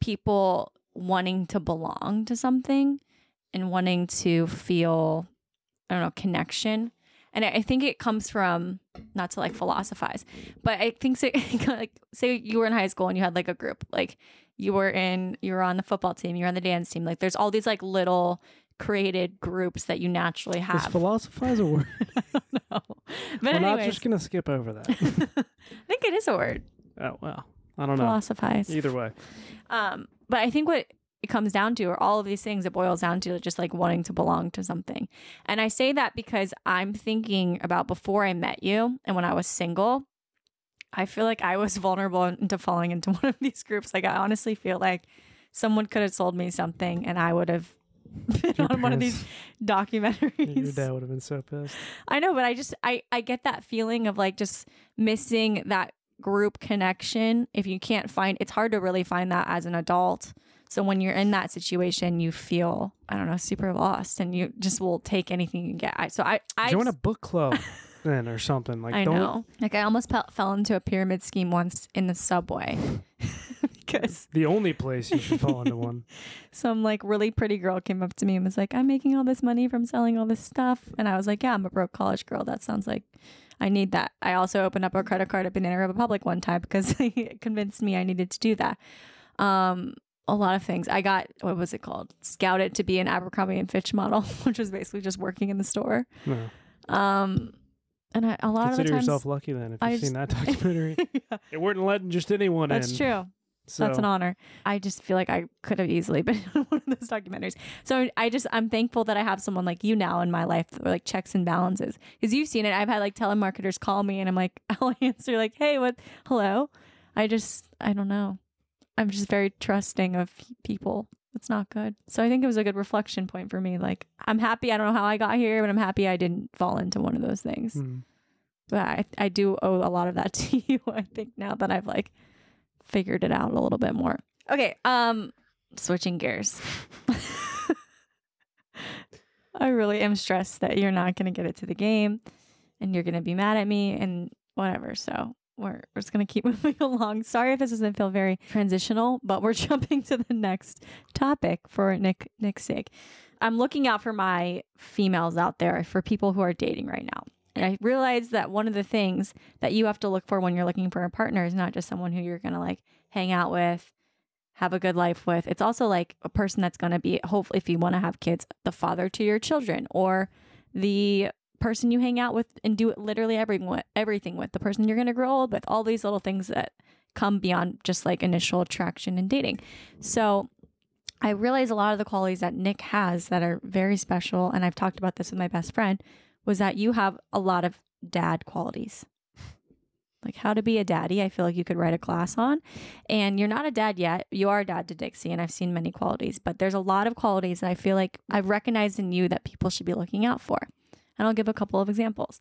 people wanting to belong to something and wanting to feel, I don't know, connection. And I I think it comes from not to like philosophize, but I think so, like say you were in high school and you had like a group, like you were in, you were on the football team, you're on the dance team. Like there's all these like little created groups that you naturally is have. philosophize a word?" no. But We're not just gonna skip over that. I think it is a word. oh well, I don't know. Philosophize. Either way, Um, but I think what it comes down to, or all of these things, it boils down to just like wanting to belong to something. And I say that because I'm thinking about before I met you and when I was single, I feel like I was vulnerable into falling into one of these groups. Like, I honestly feel like someone could have sold me something and I would have been Your on one of these documentaries. your dad would have been so pissed. I know, but I just I I get that feeling of like just missing that group connection. If you can't find, it's hard to really find that as an adult. So when you're in that situation, you feel I don't know super lost, and you just will take anything you can get. I, so I I Join a book club then or something. Like I don't know. Like I almost fell, fell into a pyramid scheme once in the subway because the only place you should fall into one. some like really pretty girl came up to me and was like, "I'm making all this money from selling all this stuff," and I was like, "Yeah, I'm a broke college girl. That sounds like I need that." I also opened up a credit card at Banana Republic one time because it convinced me I needed to do that. Um, a lot of things. I got what was it called? Scouted to be an Abercrombie and Fitch model, which was basically just working in the store. No. Um, and I, a lot Consider of the times, yourself lucky then if I you've seen just- that documentary. Yeah, It weren't letting just anyone that's in. That's true. So That's an honor. I just feel like I could have easily been one of those documentaries. So I just I'm thankful that I have someone like you now in my life that like checks and balances. Because you've seen it. I've had like telemarketers call me and I'm like I'll answer like, hey, what hello? I just I don't know. I'm just very trusting of people. It's not good. So I think it was a good reflection point for me. Like I'm happy I don't know how I got here, but I'm happy I didn't fall into one of those things. Hmm. But I, I do owe a lot of that to you, I think, now that I've like figured it out a little bit more. Okay, um, switching gears. I really am stressed that you're not gonna get it to the game and you're gonna be mad at me and whatever. So we're, we're just gonna keep moving along. Sorry if this doesn't feel very transitional, but we're jumping to the next topic for Nick Nick's sake. I'm looking out for my females out there, for people who are dating right now. And I realized that one of the things that you have to look for when you're looking for a partner is not just someone who you're going to like hang out with, have a good life with. It's also like a person that's going to be, hopefully, if you want to have kids, the father to your children or the person you hang out with and do literally everything everything with, the person you're going to grow old with, all these little things that come beyond just like initial attraction and dating. So I realize a lot of the qualities that Nick has that are very special, and I've talked about this with my best friend, was that you have a lot of dad qualities. Like how to be a daddy, I feel like you could write a class on. And you're not a dad yet. You are a dad to Dixie, and I've seen many qualities, but there's a lot of qualities that I feel like I've recognized in you that people should be looking out for. And I'll give a couple of examples.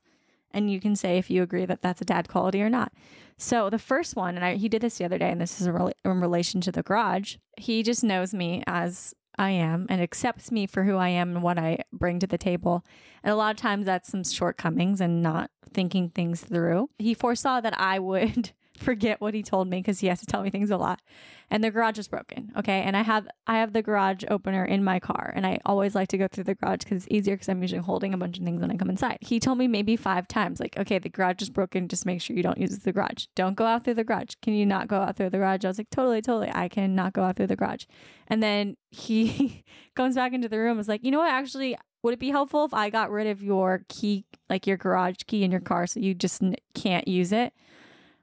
And you can say if you agree that that's a dad quality or not. So the first one, and I, he did this the other day, and this is in relation to the garage. He just knows me as I am and accepts me for who I am and what I bring to the table. And a lot of times that's some shortcomings and not thinking things through. He foresaw that I would forget what he told me because he has to tell me things a lot. And the garage is broken. Okay. And I have I have the garage opener in my car. And I always like to go through the garage because it's easier because I'm usually holding a bunch of things when I come inside. He told me maybe five times, like, okay, the garage is broken. Just make sure you don't use the garage. Don't go out through the garage. Can you not go out through the garage? I was like, totally, totally. I cannot go out through the garage. And then he comes back into the room. Was like, you know what? Actually, would it be helpful if I got rid of your key, like your garage key in your car, so you just n- can't use it?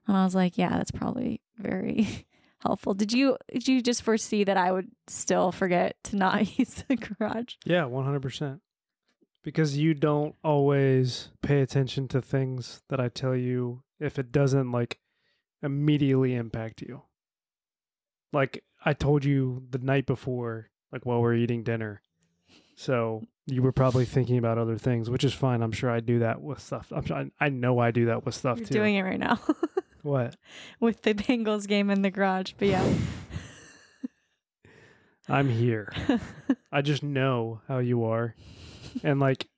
And I was like, yeah, that's probably very helpful. Did you did you just foresee that I would still forget to not use the garage? Yeah, 100%. Because you don't always pay attention to things that I tell you if it doesn't like immediately impact you. Like I told you the night before, like while we're eating dinner. So you were probably thinking about other things, which is fine. I'm sure I do that with stuff. I'm sure, I know I do that with stuff You're too. doing it right now. What? With the Bengals game in the garage. But yeah. I'm here. I just know how you are. And like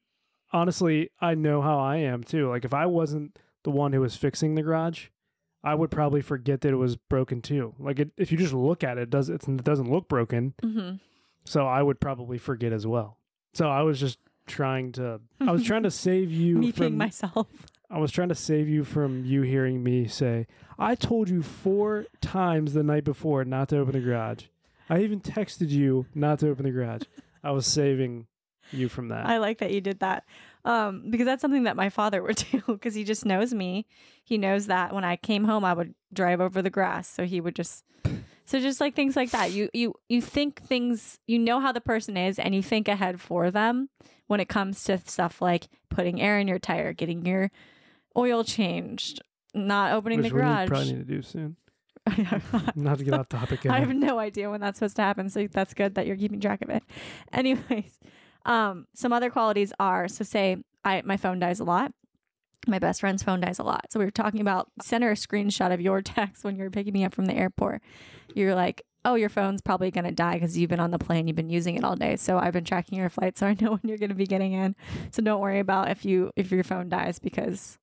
honestly, I know how I am too. Like if I wasn't the one who was fixing the garage, I would probably forget that it was broken too. Like it, if you just look at it, it does it's, it doesn't look broken. mm-hmm. So I would probably forget as well. So I was just trying to I was trying to save you Me from myself. I was trying to save you from you hearing me say, I told you four times the night before not to open the garage. I even texted you not to open the garage. I was saving you from that. I like that you did that. Um, because that's something that my father would do because he just knows me. He knows that when I came home I would drive over the grass. So he would just so just like things like that. You you you think things you know how the person is and you think ahead for them when it comes to stuff like putting air in your tire, getting your oil changed, not opening Which the we garage. probably need to do soon. Not to get off topic. I have no idea when that's supposed to happen, so that's good that you're keeping track of it. Anyways, um, some other qualities are so say I my phone dies a lot. My best friend's phone dies a lot. So we were talking about send her a screenshot of your text when you were picking me up from the airport. You're like, oh, your phone's probably gonna die because you've been on the plane, you've been using it all day. So I've been tracking your flight, so I know when you're gonna be getting in. So don't worry about if you if your phone dies because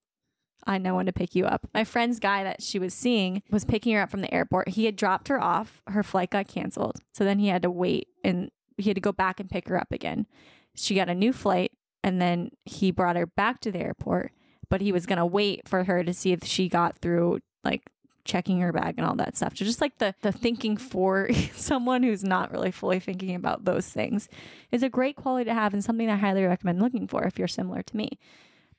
I know when to pick you up. My friend's guy that she was seeing was picking her up from the airport. He had dropped her off. Her flight got canceled. So then he had to wait and he had to go back and pick her up again. She got a new flight and then he brought her back to the airport, but he was going to wait for her to see if she got through like checking your bag and all that stuff. So just like the the thinking for someone who's not really fully thinking about those things is a great quality to have and something I highly recommend looking for if you're similar to me.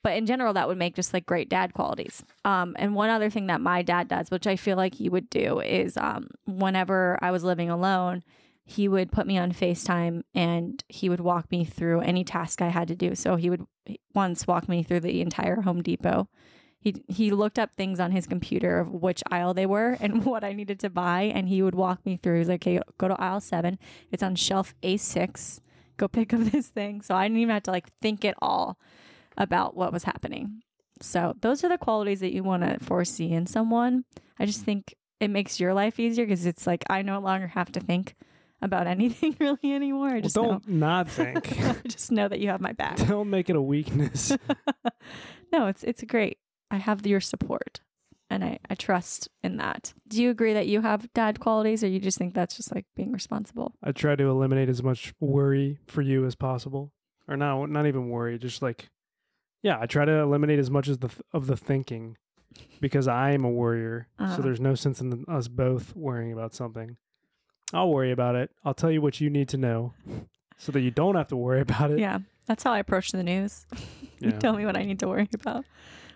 But in general that would make just like great dad qualities. Um, and one other thing that my dad does which i feel like he would do is um, whenever i was living alone he would put me on facetime and he would walk me through any task i had to do. So he would once walk me through the entire home depot he, he looked up things on his computer of which aisle they were and what I needed to buy, and he would walk me through. He's like, "Okay, go to aisle seven. It's on shelf A six. Go pick up this thing." So I didn't even have to like think at all about what was happening. So those are the qualities that you want to foresee in someone. I just think it makes your life easier because it's like I no longer have to think about anything really anymore. I Well, just don't not think. just know that you have my back. don't make it a weakness. no, it's it's great. I have your support and I, I trust in that. Do you agree that you have dad qualities or you just think that's just like being responsible? I try to eliminate as much worry for you as possible, or not not even worry, just like yeah, I try to eliminate as much as the of the thinking because I am a worrier. Uh-huh. So there's no sense in us both worrying about something. I'll worry about it. I'll tell you what you need to know. so that you don't have to worry about it. Yeah, that's how I approach the news. you Yeah. tell me what I need to worry about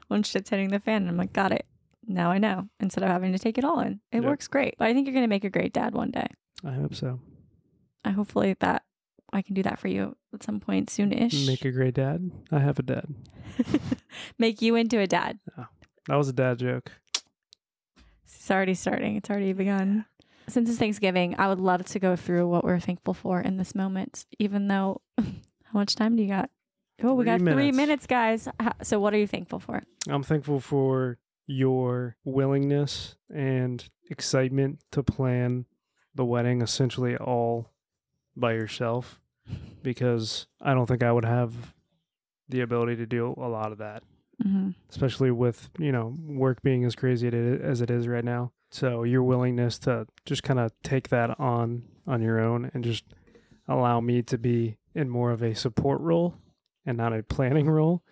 when shit's hitting the fan, and I'm like, got it. Now I know. Instead of having to take it all in, it Yep. works great. But I think you're gonna make a great dad one day. I hope so. I hopefully that I can do that for you at some point soon-ish. Make a great dad. I have a dad. Make you into a dad. Oh, that was a dad joke. It's already starting. It's already begun. Since it's Thanksgiving, I would love to go through what we're thankful for in this moment, even though how much time do you got? Oh, we got three minutes. minutes, guys. So, what are you thankful for? I'm thankful for your willingness and excitement to plan the wedding essentially all by yourself because I don't think I would have the ability to do a lot of that, Mm-hmm. especially with, you know, work being as crazy as it is right now. So your willingness to just kind of take that on on your own and just allow me to be in more of a support role and not a planning role.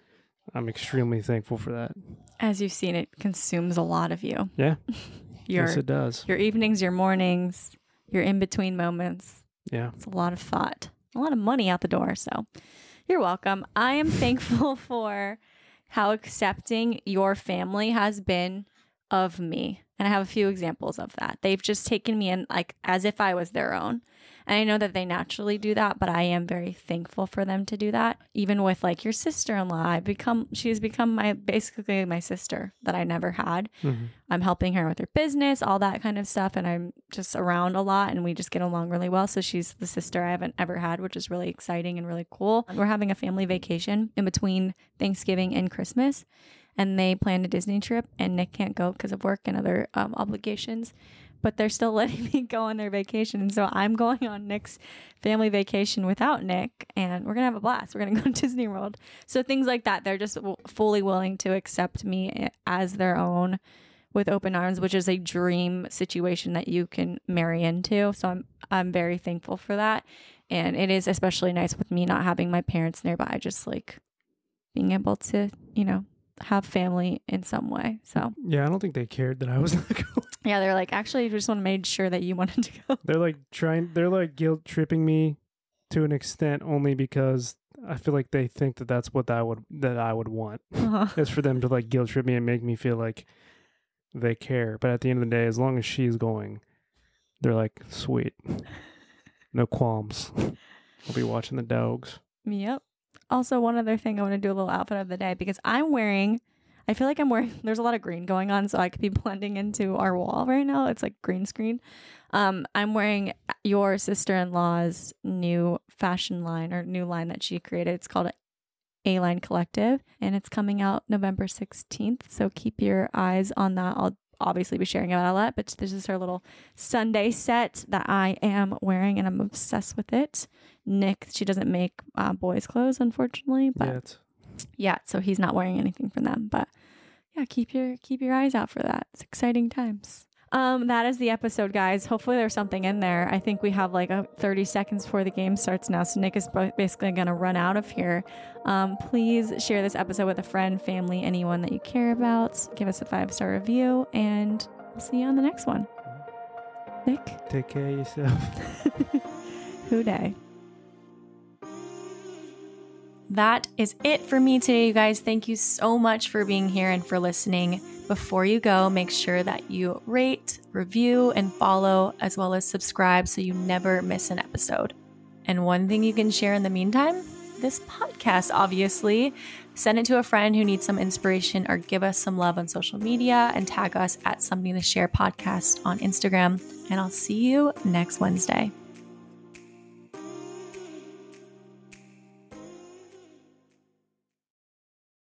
I'm extremely thankful for that. As you've seen, it consumes a lot of you. Yeah. Your yes, it does. your evenings, your mornings, your in between moments. Yeah. It's a lot of thought, a lot of money out the door. So you're welcome. I am thankful for how accepting your family has been of me. And I have a few examples of that. They've just taken me in like as if I was their own. And I know that they naturally do that, but I am very thankful for them to do that. Even with like your sister-in-law, I become she has become my basically my sister that I never had. Mhm. I'm helping her with her business, all that kind of stuff. And I'm just around a lot and we just get along really well. So she's the sister I haven't ever had, which is really exciting and really cool. We're having a family vacation in between Thanksgiving and Christmas. And they planned a Disney trip, and Nick can't go because of work and other um, obligations. But they're still letting me go on their vacation. And so I'm going on Nick's family vacation without Nick, and we're going to have a blast. We're going to go to Disney World. So things like that, they're just w- fully willing to accept me eh, as their own with open arms, which is a dream situation that you can marry into. So I'm I'm very thankful for that. And it is especially nice with me not having my parents nearby, just like being able to, you know, have family in some way. So Yeah, I don't think they cared that I was not going. Yeah, they're like, actually, just want to make sure that you wanted to go. They're like trying. They're like guilt tripping me to an extent only because I feel like they think that that's what I would that I would want. Uh-huh. is for them to like guilt trip me and make me feel like they care. But at the end of the day, as long as she's going, they're like, sweet, no qualms. I'll be watching the dogs. Yep. Also, one other thing I want to do a little outfit of the day because I'm wearing, I feel like I'm wearing, there's a lot of green going on, so I could be blending into our wall right now. It's like green screen. Um, I'm wearing your sister in law's new fashion line or new line that she created. It's called A Line Collective, and it's coming out November 16th. So keep your eyes on that. I'll obviously be sharing about a lot, but this is her little Sunday set that I am wearing, and I'm obsessed with it. Nick, she doesn't make uh, boys' clothes, unfortunately, but yeah, so he's not wearing anything from them. But yeah, keep your keep your eyes out for that. It's exciting times. Um, that is the episode, guys. Hopefully, there's something in there. I think we have like a 30 seconds before the game starts now, so Nick is basically going to run out of here. Um, please share this episode with a friend, family, anyone that you care about. Give us a five star review, and we'll see you on the next one. Nick, take care of yourself. who dey? That is it for me today, you guys. Thank you so much for being here and for listening. Before you go, make sure that you rate, review, and follow, as well as subscribe so you never miss an episode. And one thing you can share in the meantime this podcast, obviously. Send it to a friend who needs some inspiration or give us some love on social media and tag us at Something to Share Podcast on Instagram. And I'll see you next Wednesday.